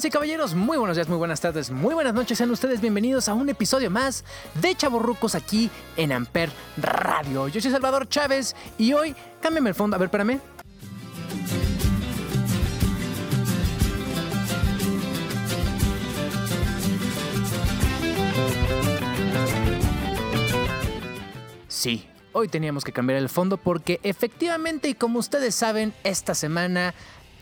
Damas y caballeros, muy buenos días, muy buenas tardes, muy buenas noches. Sean ustedes bienvenidos a un episodio más de Chaborrucos aquí en Amper Radio. Yo soy Salvador Chávez y hoy, cámbiame el fondo. A ver, espérame. Sí, hoy teníamos que cambiar el fondo porque efectivamente y como ustedes saben, esta semana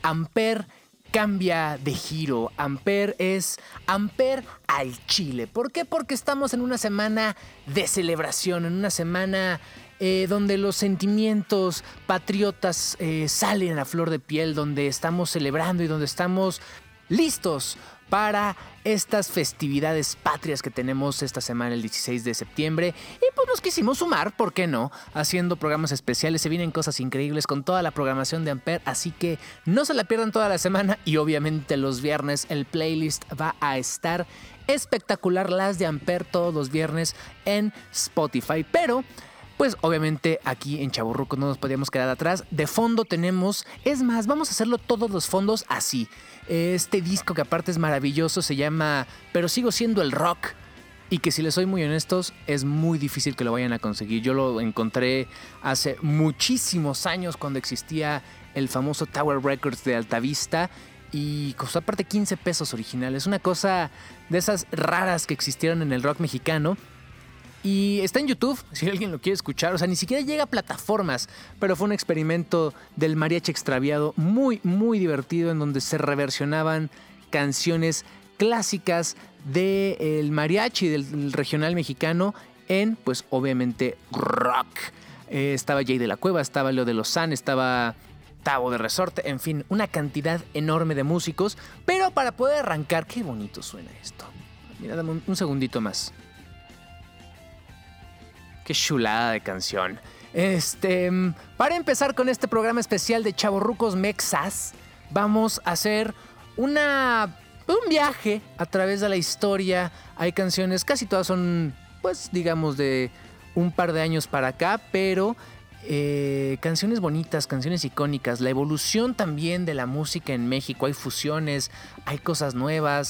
Amper cambia de giro. Amper es Amper al Chile. ¿Por qué? Porque estamos en una semana de celebración, en una semana eh, donde los sentimientos patriotas eh, salen a flor de piel, donde estamos celebrando y donde estamos listos para estas festividades patrias que tenemos esta semana, el 16 de septiembre. Y pues nos quisimos sumar, ¿por qué no? Haciendo programas especiales, se vienen cosas increíbles con toda la programación de Ampere, así que no se la pierdan toda la semana y obviamente los viernes el playlist va a estar espectacular, las de Ampere todos los viernes en Spotify. Pero pues obviamente aquí en Chaburruco no nos podíamos quedar atrás. De fondo tenemos, es más, vamos a hacerlo todos los fondos así. Este disco que aparte es maravilloso se llama Pero sigo siendo el rock. Y que si les soy muy honestos, es muy difícil que lo vayan a conseguir. Yo lo encontré hace muchísimos años cuando existía el famoso Tower Records de Altavista y costó aparte 15 pesos originales. Una cosa de esas raras que existieron en el rock mexicano. Y está en YouTube, si alguien lo quiere escuchar. O sea, ni siquiera llega a plataformas. Pero fue un experimento del mariachi extraviado muy, muy divertido en donde se reversionaban canciones clásicas del mariachi, del regional mexicano, en, pues obviamente, rock. Eh, estaba Jay de la Cueva, estaba Leo de Lozán, estaba Tavo de Resorte, en fin, una cantidad enorme de músicos. Pero para poder arrancar, qué bonito suena esto. Mira, dame un, un segundito más. Qué chulada de canción. Este, para empezar con este programa especial de Chavorrucos Mexas, vamos a hacer una un viaje a través de la historia. Hay canciones, casi todas son, pues, digamos, de un par de años para acá, pero eh, canciones bonitas, canciones icónicas, la evolución también de la música en México. Hay fusiones, hay cosas nuevas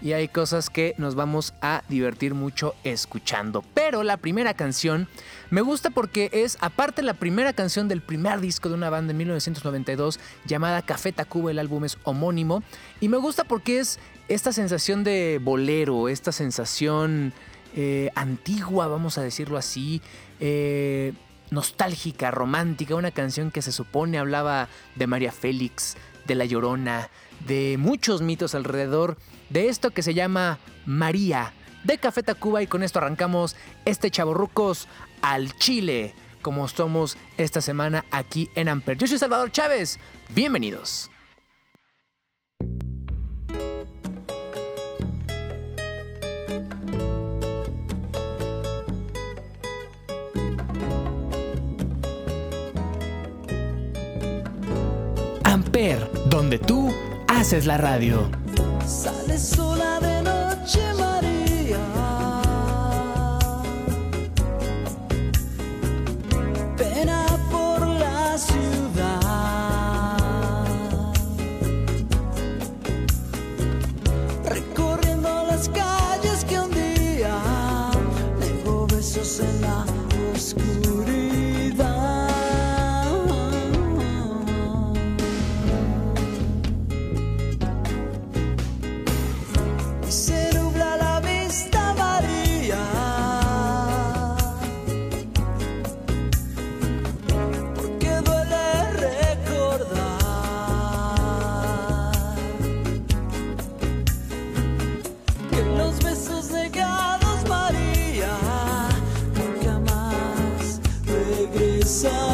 y hay cosas que nos vamos a divertir mucho escuchando. Pero la primera canción me gusta porque es, aparte, la primera canción del primer disco de una banda en 1992 llamada Café Tacuba, el álbum es homónimo. Y me gusta porque es esta sensación de bolero, esta sensación eh, antigua, vamos a decirlo así. Eh, nostálgica, romántica, una canción que se supone hablaba de María Félix, de La Llorona, de muchos mitos alrededor de esto que se llama María de Café Tacuba y con esto arrancamos este chaborrucos al Chile como somos esta semana aquí en Amper. Yo soy Salvador Chávez, bienvenidos. Amper, donde tú haces la radio. Sale sola de noche sun.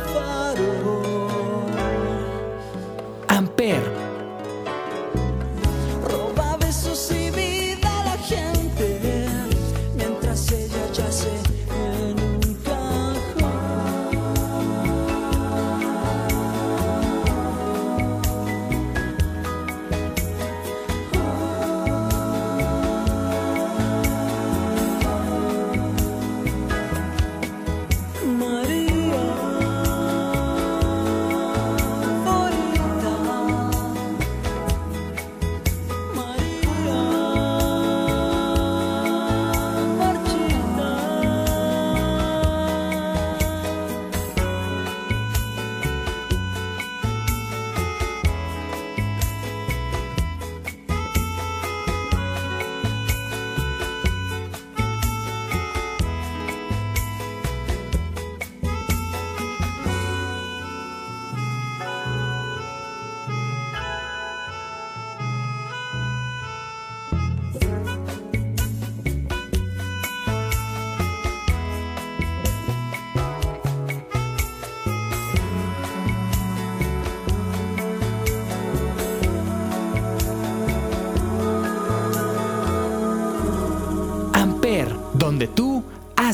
far.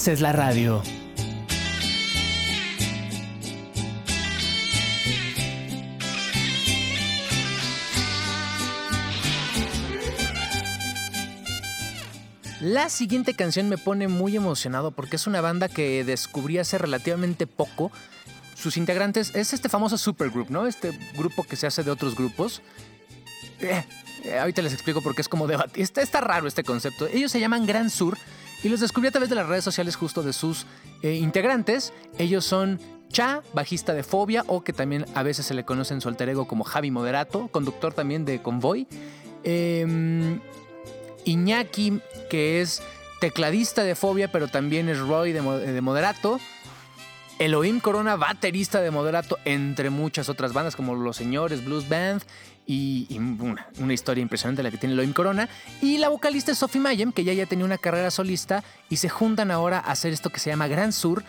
Haces la radio. La siguiente canción me pone muy emocionado porque es una banda que descubrí hace relativamente poco. Sus integrantes es este famoso supergroup, ¿no? Este grupo que se hace de otros grupos. Eh, eh, ahorita les explico porque es como debate. Está, está raro este concepto. Ellos se llaman Gran Sur y los descubrí a través de las redes sociales justo de sus eh, integrantes. Ellos son Cha, bajista de Fobia, o que también a veces se le conoce en su alter ego como Javi Moderato, conductor también de Convoy. Em, Iñaki, que es tecladista de Fobia, pero también es Roy de, Mo- de Moderato. Elohim Corona, baterista de Moderato, entre muchas otras bandas como Los Señores, Blues Band y, una, historia impresionante la que tiene Elohim Corona. Y la vocalista es Sophie Mayem, que ya ya tenía una carrera solista y se juntan ahora a hacer esto que se llama Gran Sur.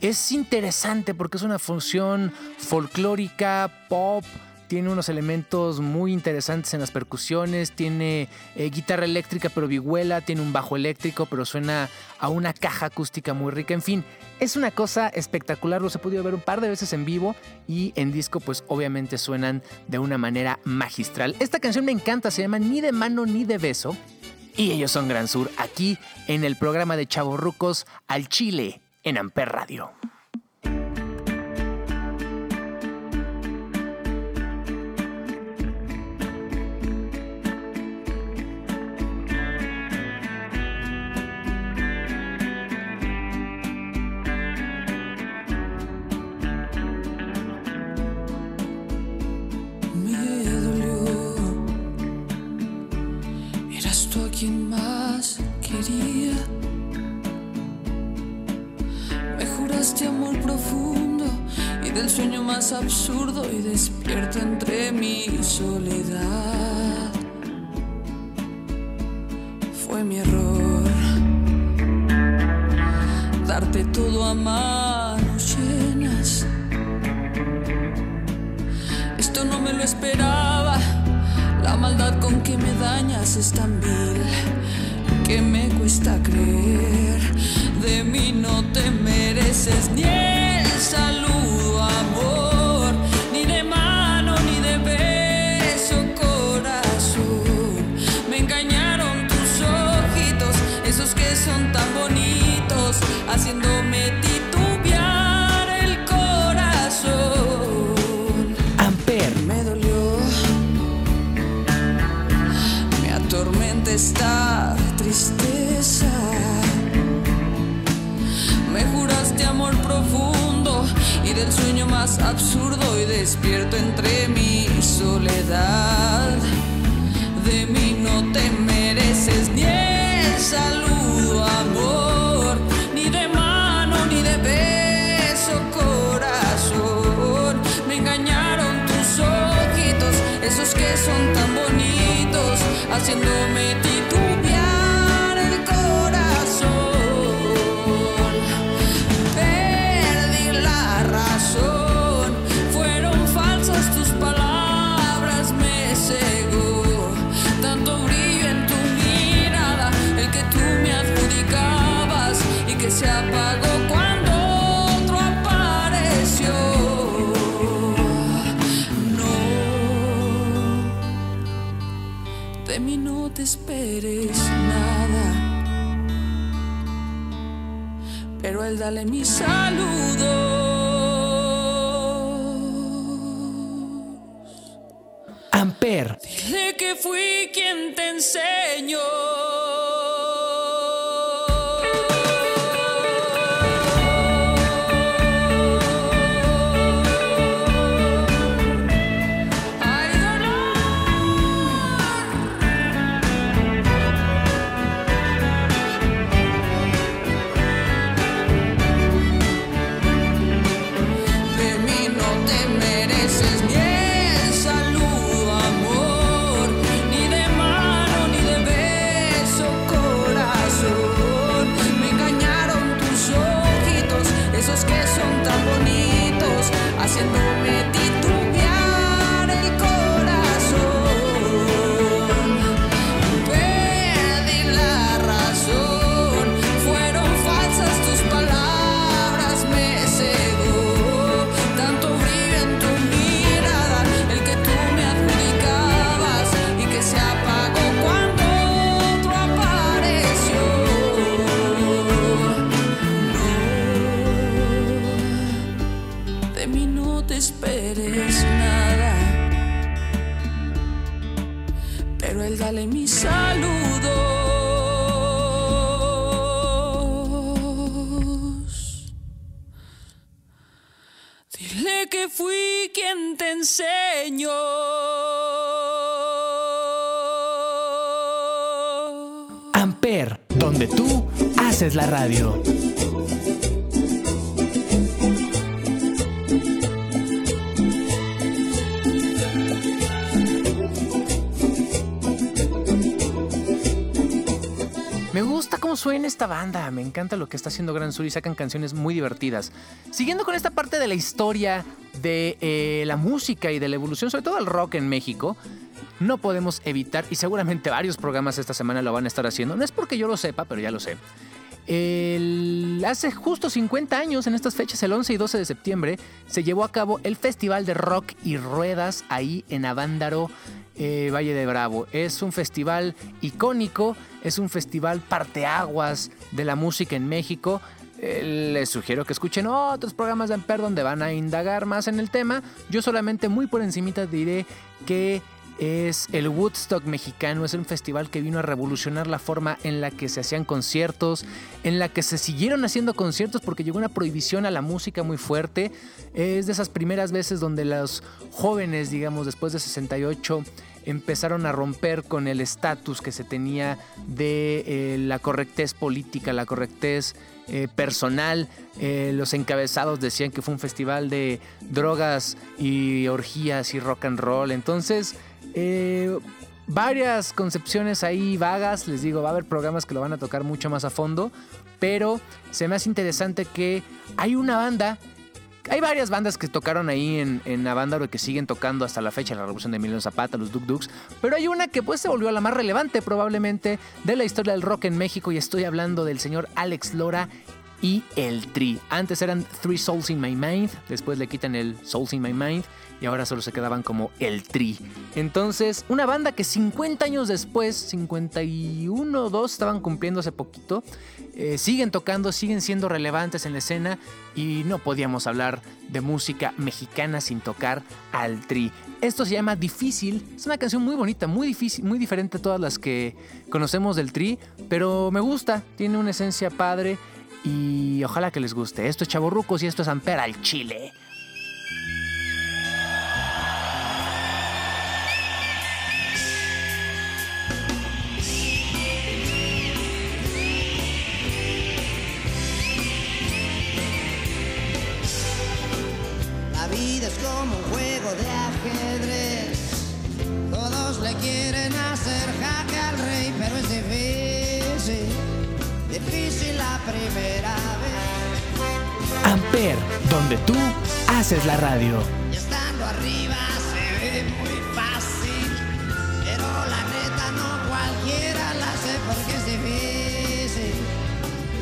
Es interesante porque es una función folclórica, pop, tiene unos elementos muy interesantes en las percusiones, tiene eh, guitarra eléctrica pero vihuela, tiene un bajo eléctrico pero suena a una caja acústica muy rica, en fin, es una cosa espectacular, los he podido ver un par de veces en vivo y en disco pues obviamente suenan de una manera magistral. Esta canción me encanta, se llama Ni de mano ni de beso y ellos son Gran Sur aquí en el programa de Chavorrucos al Chile en Amper Radio. Sueño más absurdo y despierto entre mi soledad. Fue mi error darte todo a manos llenas. Esto no me lo esperaba. La maldad con que me dañas es tan vil que me cuesta creer. De mí no te mereces ni el saludo, absurdo y despierto entre mi soledad. De mí no te mereces ni el saludo, amor, ni de mano ni de beso, corazón. Me engañaron tus ojitos, esos que son tan bonitos, haciéndome Me gusta cómo suena esta banda, me encanta lo que está haciendo Gran Sur y sacan canciones muy divertidas. Siguiendo con esta parte de la historia de eh, la música y de la evolución, sobre todo el rock en México, no podemos evitar, y seguramente varios programas esta semana lo van a estar haciendo, no es porque yo lo sepa, pero ya lo sé. Hace justo 50 años, en estas fechas, el 11 y 12 de septiembre, se llevó a cabo el Festival de Rock y Ruedas ahí en Avándaro, eh, Valle de Bravo. Es un festival icónico, es un festival parteaguas de la música en México. Eh, les sugiero que escuchen otros programas de Amper donde van a indagar más en el tema. Yo solamente muy por encimita diré que es el Woodstock mexicano, es un festival que vino a revolucionar la forma en la que se hacían conciertos, en la que se siguieron haciendo conciertos porque llegó una prohibición a la música muy fuerte. Es de esas primeras veces donde los jóvenes, digamos, después de 68, empezaron a romper con el estatus que se tenía de eh, la correctez política, la correctez eh, personal. Eh, los encabezados decían que fue un festival de drogas y orgías y rock and roll. Entonces, eh, varias concepciones ahí vagas. Les digo, va a haber programas que lo van a tocar mucho más a fondo. Pero se me hace interesante que hay una banda. Hay varias bandas que tocaron ahí en, en Avándaro que siguen tocando hasta la fecha, la Revolución de Emiliano Zapata, los Duk Duks. Pero hay una que pues se volvió la más relevante probablemente de la historia del rock en México y estoy hablando del señor Alex Lora y el Tri. Antes eran Three Souls in My Mind, después le quitan el Souls in My Mind y ahora solo se quedaban como el Tri. Entonces, una banda que 50 años después, 51 o 2 estaban cumpliendo hace poquito, eh, siguen tocando, siguen siendo relevantes en la escena y no podíamos hablar de música mexicana sin tocar al Tri. Esto se llama Difícil, es una canción muy bonita, muy difícil, muy diferente a todas las que conocemos del Tri, pero me gusta, tiene una esencia padre y ojalá que les guste. Esto es Chaborrucos y esto es Ampera al Chile. La vida es como un juego de ajedrez. Todos le quieren hacer jaque al rey, pero es difícil, difícil la primera vez. Amper, donde tú haces la radio. Y estando arriba se ve muy fácil, pero la neta no cualquiera la hace porque es difícil,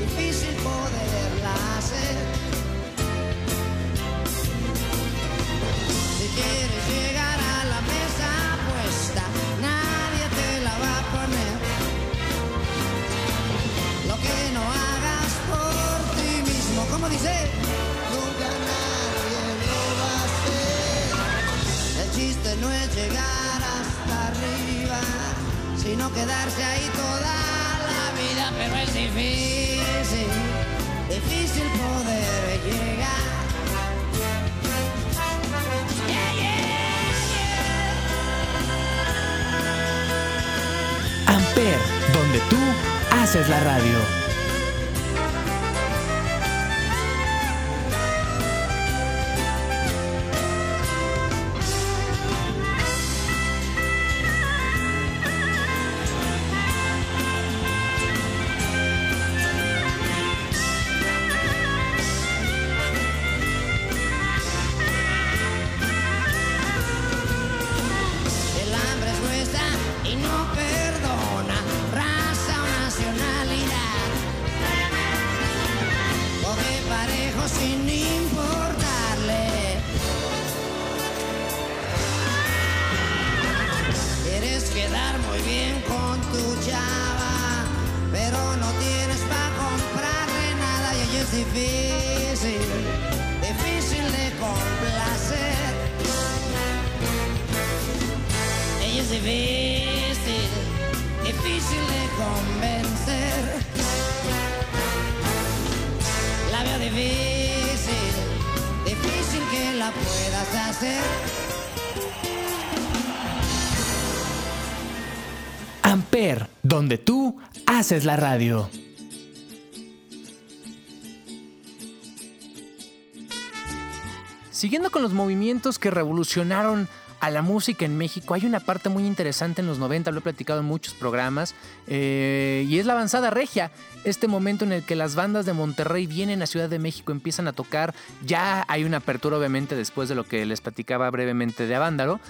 difícil poderla hacer. Si quieres no es llegar hasta arriba, sino quedarse ahí toda la vida, pero es difícil, difícil poder llegar. Amper, donde tú haces la radio. Donde tú haces la radio. Siguiendo con los movimientos que revolucionaron a la música en México, hay una parte muy interesante en los 90, lo he platicado en muchos programas, eh, y es la avanzada regia, este momento en el que las bandas de Monterrey vienen a Ciudad de México, empiezan a tocar, ya hay una apertura obviamente después de lo que les platicaba brevemente de Avándaro,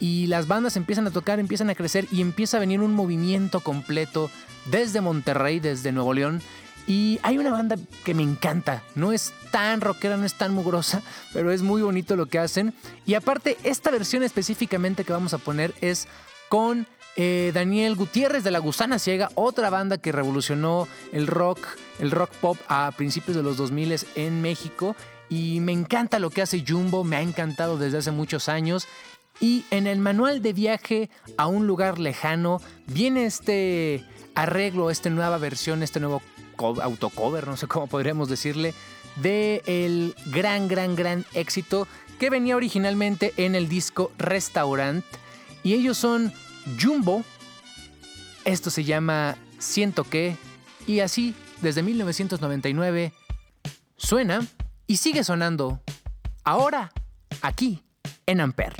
y las bandas empiezan a tocar, empiezan a crecer y empieza a venir un movimiento completo desde Monterrey, desde Nuevo León. Y hay una banda que me encanta. No es tan rockera, no es tan mugrosa, pero es muy bonito lo que hacen. Y aparte, esta versión específicamente que vamos a poner es con eh, Daniel Gutiérrez de La Gusana Ciega, otra banda que revolucionó el rock, el rock pop a principios de los 2000 en México. Y me encanta lo que hace Jumbo, me ha encantado desde hace muchos años. Y en el manual de viaje a un lugar lejano viene este arreglo, esta nueva versión, este nuevo co- autocover, no sé cómo podríamos decirle, de el gran, gran, gran éxito que venía originalmente en el disco Restaurant. Y ellos son Jumbo. Esto se llama Siento que. Y así, desde 1999, suena y sigue sonando. Ahora, aquí, en Ampere.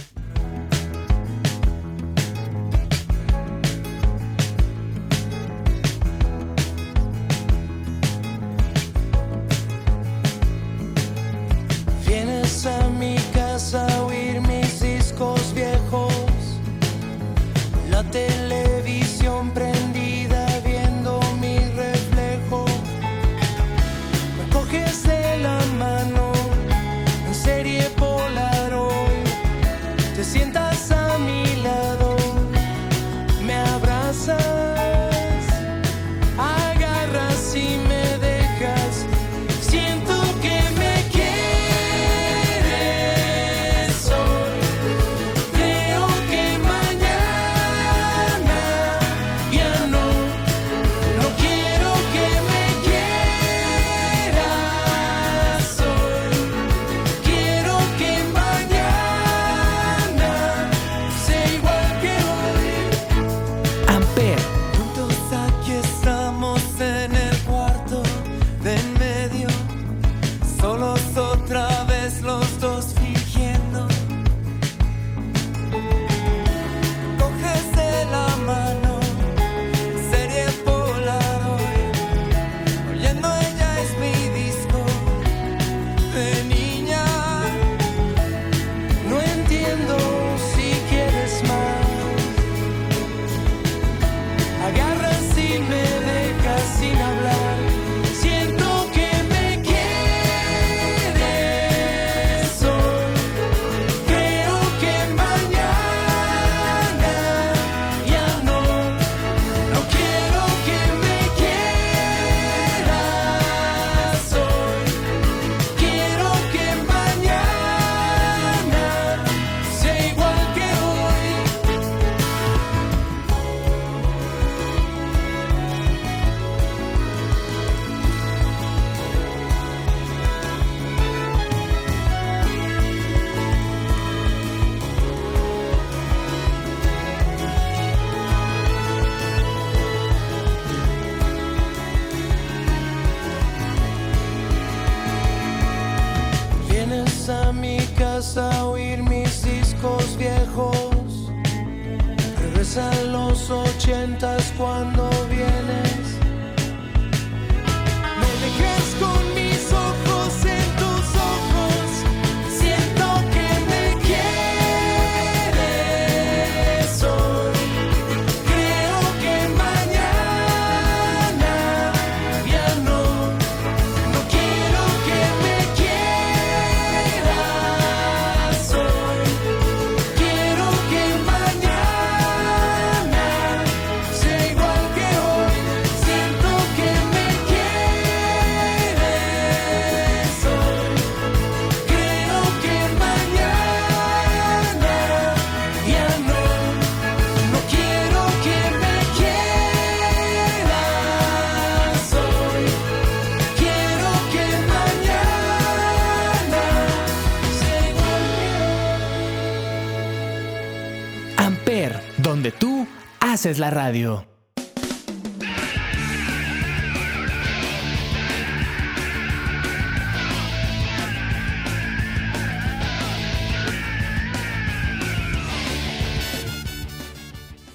a mi casa a oír mis discos viejos. Regresa a los ochentas cuando vienen. Haces la radio.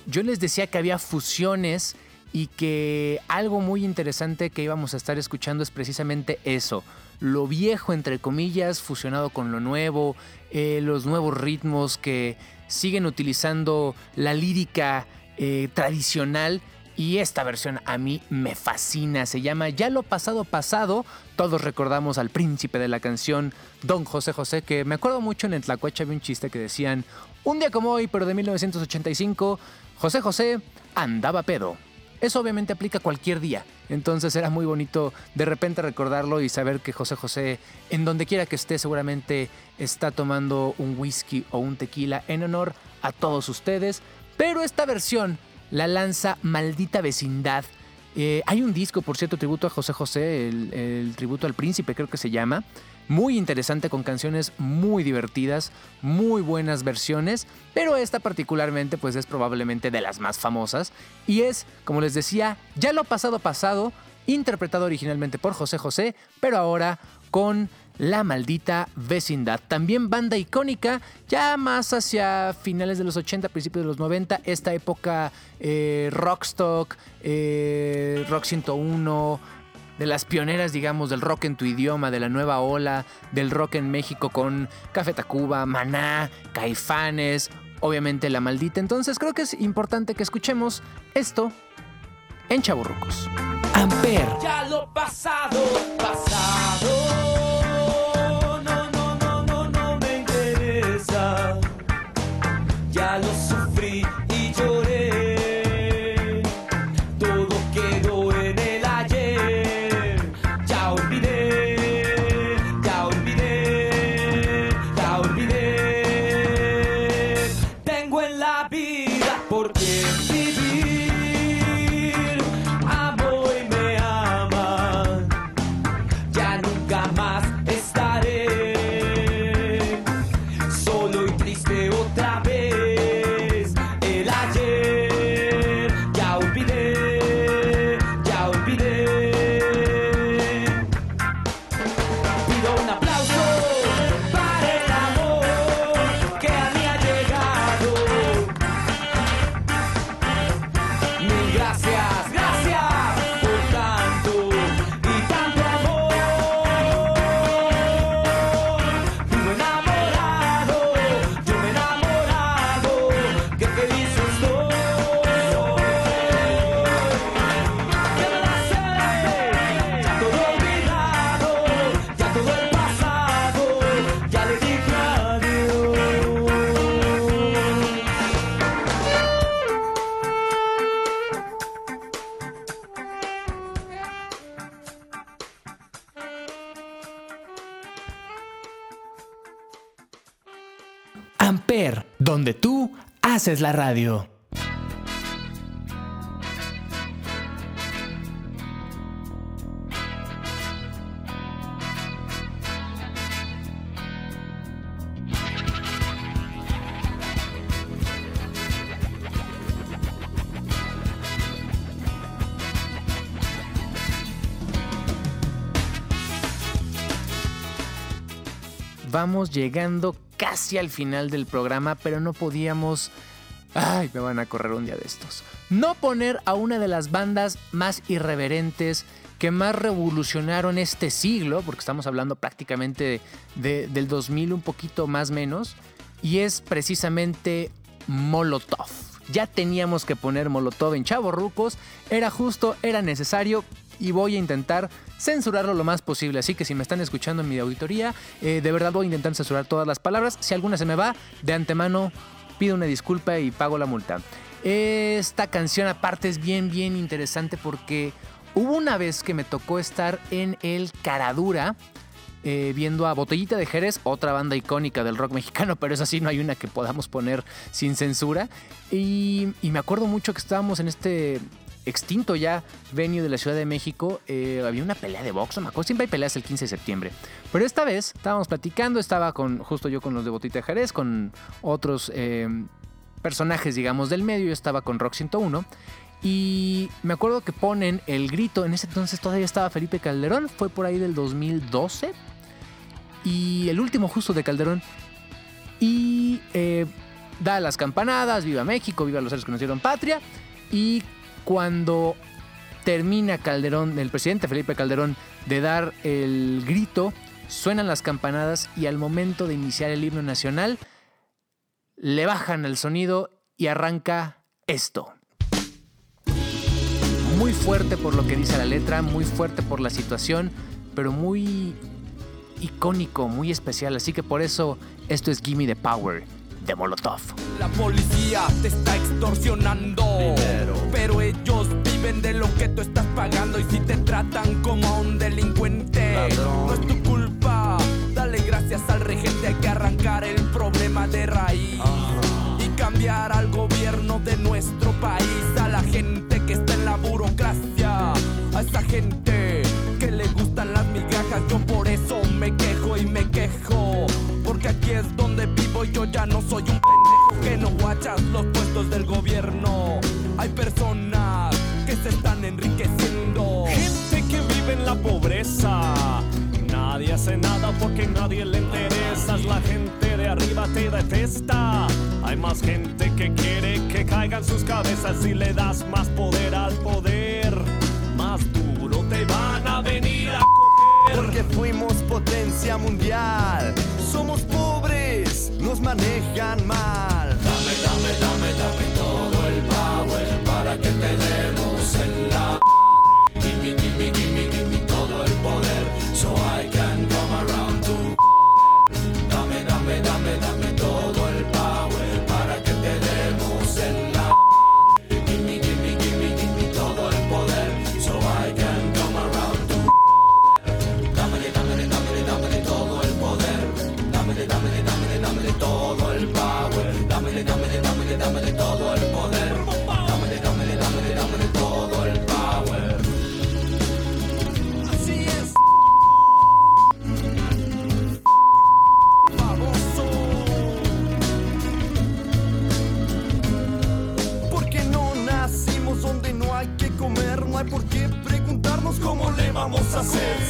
Yo les decía que había fusiones y que algo muy interesante que íbamos a estar escuchando es precisamente eso. Lo viejo, entre comillas, fusionado con lo nuevo, eh, los nuevos ritmos que siguen utilizando la lírica eh, tradicional. Y esta versión a mí me fascina. Se llama Ya lo pasado pasado. Todos recordamos al príncipe de la canción, Don José José, que me acuerdo mucho en Tlacuache había un chiste que decían, un día como hoy, pero de 1985, José José andaba pedo. Eso obviamente aplica cualquier día. Entonces era muy bonito de repente recordarlo y saber que José José, en donde quiera que esté, seguramente está tomando un whisky o un tequila en honor a todos ustedes. Pero esta versión la lanza Maldita Vecindad. Eh, hay un disco, por cierto, tributo a José José, el, el tributo al príncipe creo que se llama. Muy interesante con canciones muy divertidas, muy buenas versiones, pero esta particularmente pues es probablemente de las más famosas y es, como les decía, ya lo pasado pasado, interpretado originalmente por José José, pero ahora con La Maldita Vecindad. También banda icónica, ya más hacia finales de los 80, principios de los 90, esta época eh, Rockstock, eh, Rock 101, de las pioneras, digamos, del rock en tu idioma, de la nueva ola, del rock en México con Café Tacuba, Maná, Caifanes, obviamente La Maldita. Entonces creo que es importante que escuchemos esto en Chaburrucos. Amper. Ya lo pasado, pasado. Haces la radio. Vamos llegando casi al final del programa, pero no podíamos... Ay, me van a correr un día de estos. No poner a una de las bandas más irreverentes que más revolucionaron este siglo, porque estamos hablando prácticamente de- del 2000 un poquito más menos, y es precisamente Molotov. Ya teníamos que poner Molotov en Chavos Rucos, era justo, era necesario y voy a intentar censurarlo lo más posible. Así que si me están escuchando en mi auditoría, eh, de verdad voy a intentar censurar todas las palabras. Si alguna se me va, de antemano pido una disculpa y pago la multa. Esta canción aparte es bien, bien interesante porque hubo una vez que me tocó estar en el Caradura eh, viendo a Botellita de Jerez, otra banda icónica del rock mexicano, pero es así, no hay una que podamos poner sin censura. Y, y me acuerdo mucho que estábamos en este extinto ya venue de la Ciudad de México. eh, había una pelea de box, no me acuerdo, siempre hay peleas el 15 de septiembre. Pero esta vez estábamos platicando, estaba con justo yo con los de Botellita de Jerez, con otros eh, personajes, digamos, del medio, yo estaba con Rock 101. Y me acuerdo que ponen el grito, en ese entonces todavía estaba Felipe Calderón, fue por ahí del 2012. Y el último justo de Calderón. Y eh, da las campanadas, viva México, viva los seres que nos dieron patria. Y cuando termina Calderón, el presidente Felipe Calderón, de dar el grito, suenan las campanadas y al momento de iniciar el himno nacional, le bajan el sonido y arranca esto. Muy fuerte por lo que dice la letra, muy fuerte por la situación, pero muy icónico, muy especial. Así que por eso esto es Gimme the Power de Molotov. La policía te está extorsionando. Pero ellos viven de lo que tú estás pagando. Y si te tratan como a un delincuente, no es tu culpa. Dale gracias al regente. Hay que arrancar el problema de raíz. Y cambiar al gobierno de nuestro país. A la gente que está en la burocracia. A esa gente que le gustan las migajas. Yo por eso me quejo y me quejo. Porque aquí es donde vivo y yo ya no soy un pendejo que no guachas los puestos del gobierno. Hay personas que se están enriqueciendo. Gente que vive en la pobreza. Nadie hace nada porque nadie le interesas. La gente de arriba te detesta. Hay más gente que quiere que caigan sus cabezas y le das más poder al poder. Más duro te van a venir. Porque fuimos potencia mundial. Somos pobres, nos manejan mal. Así por qué preguntarnos cómo le vamos a hacer.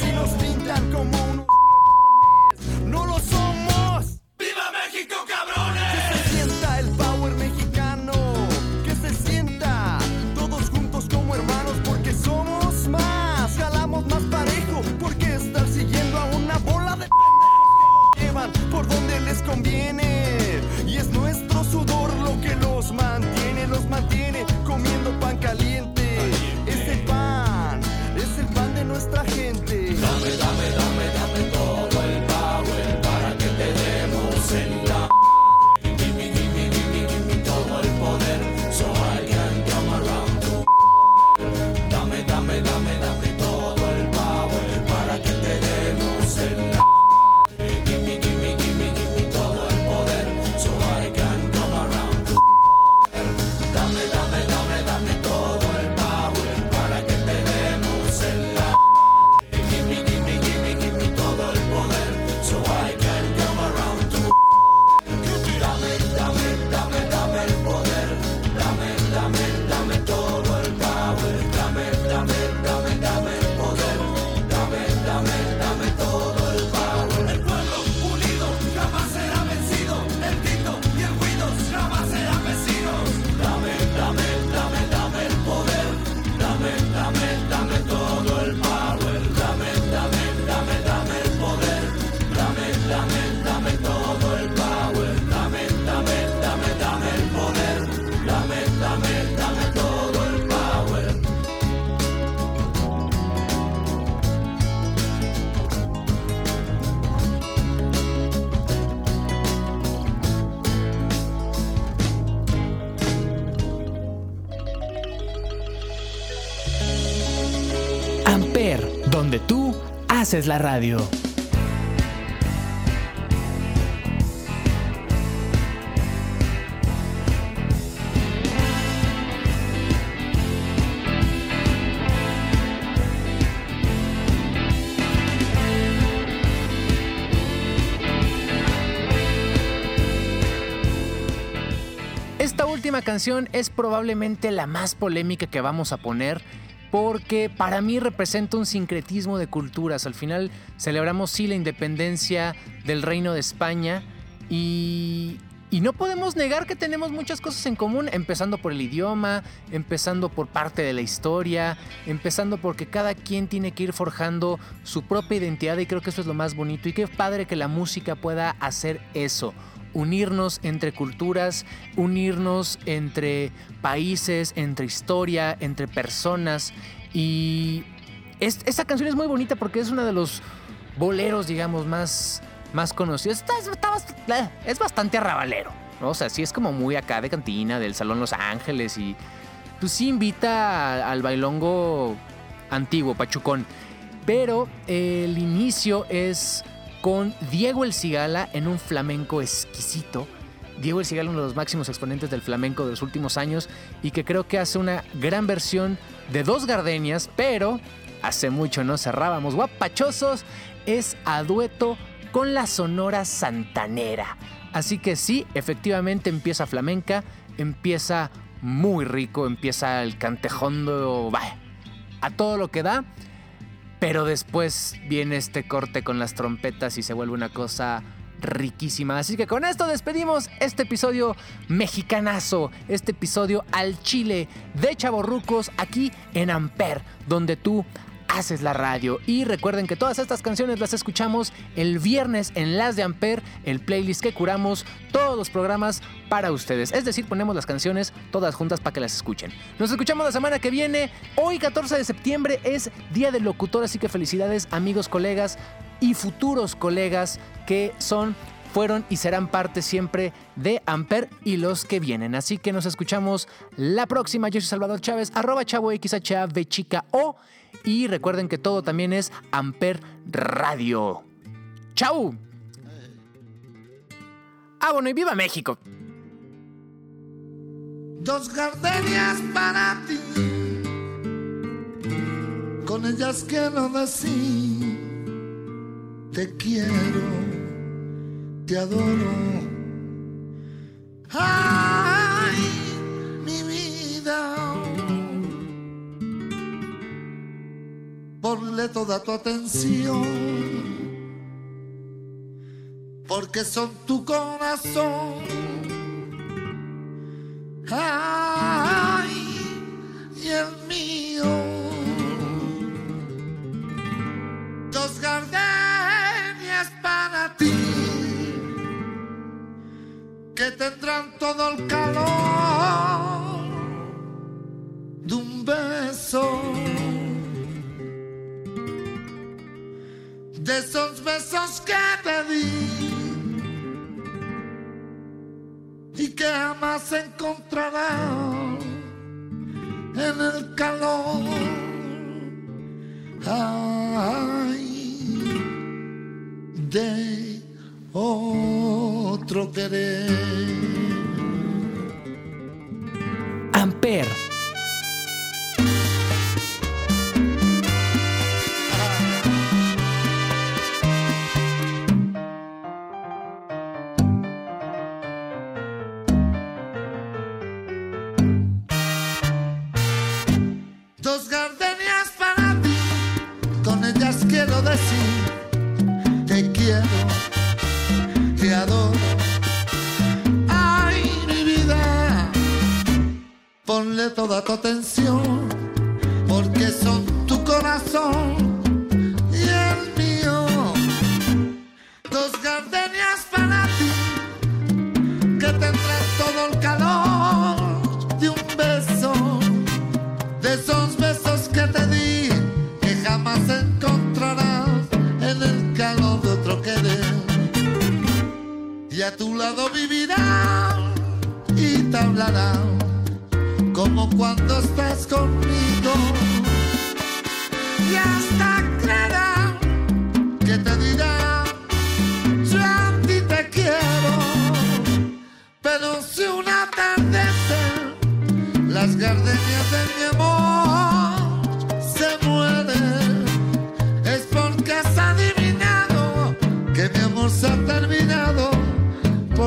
Haces la radio. Esta última canción es probablemente la más polémica que vamos a poner porque para mí representa un sincretismo de culturas. Al final celebramos sí la independencia del Reino de España y, y no podemos negar que tenemos muchas cosas en común, empezando por el idioma, empezando por parte de la historia, empezando porque cada quien tiene que ir forjando su propia identidad y creo que eso es lo más bonito y qué padre que la música pueda hacer eso unirnos entre culturas, unirnos entre países, entre historia, entre personas. Y es- esta canción es muy bonita porque es uno de los boleros, digamos, más, más conocidos. Está- eh, es bastante arrabalero, ¿no? O sea, sí es como muy acá de cantina, del Salón Los Ángeles y pues sí invita al bailongo antiguo, pachucón. Pero el inicio es con Diego El Cigala en un flamenco exquisito. Diego El Cigala, uno de los máximos exponentes del flamenco de los últimos años y que creo que hace una gran versión de dos gardenias, pero hace mucho no cerrábamos guapachosos, es a dueto con la Sonora Santanera. Así que sí, efectivamente empieza flamenca, empieza muy rico, empieza el cantejondo, bah, a todo lo que da. Pero después viene este corte con las trompetas y se vuelve una cosa riquísima. Así que con esto despedimos este episodio mexicanazo, este episodio al chile de Chaborrucos aquí en Amper, donde tú haces la radio. Y recuerden que todas estas canciones las escuchamos el viernes en Las de Amper, el playlist que curamos, todos los programas para ustedes. Es decir, ponemos las canciones todas juntas para que las escuchen. Nos escuchamos la semana que viene. Hoy, 14 de septiembre, es Día del Locutor, así que felicidades amigos, colegas y futuros colegas que son fueron y serán parte siempre de Amper y los que vienen. Así que nos escuchamos la próxima. Yo soy Salvador Chávez, arroba chavo XHAV chica O. Y recuerden que todo también es Amper Radio. ¡Chau! Ah, bueno, y viva México. Dos gardenias para ti, con ellas quiero decir, te quiero, te adoro. Toda tu atención, porque son tu corazón. Ay,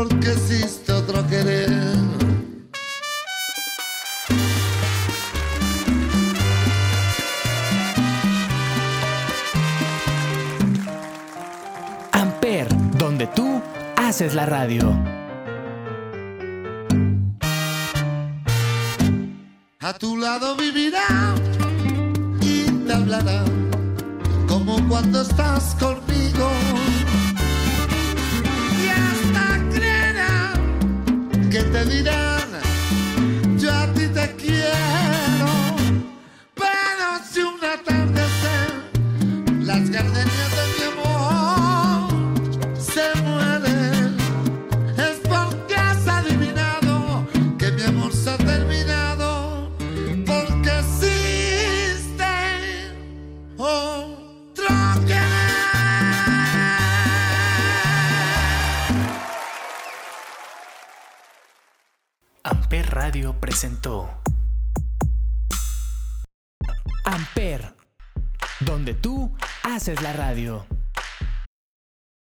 porque existe otro querer. Amper, donde tú haces la radio. deal.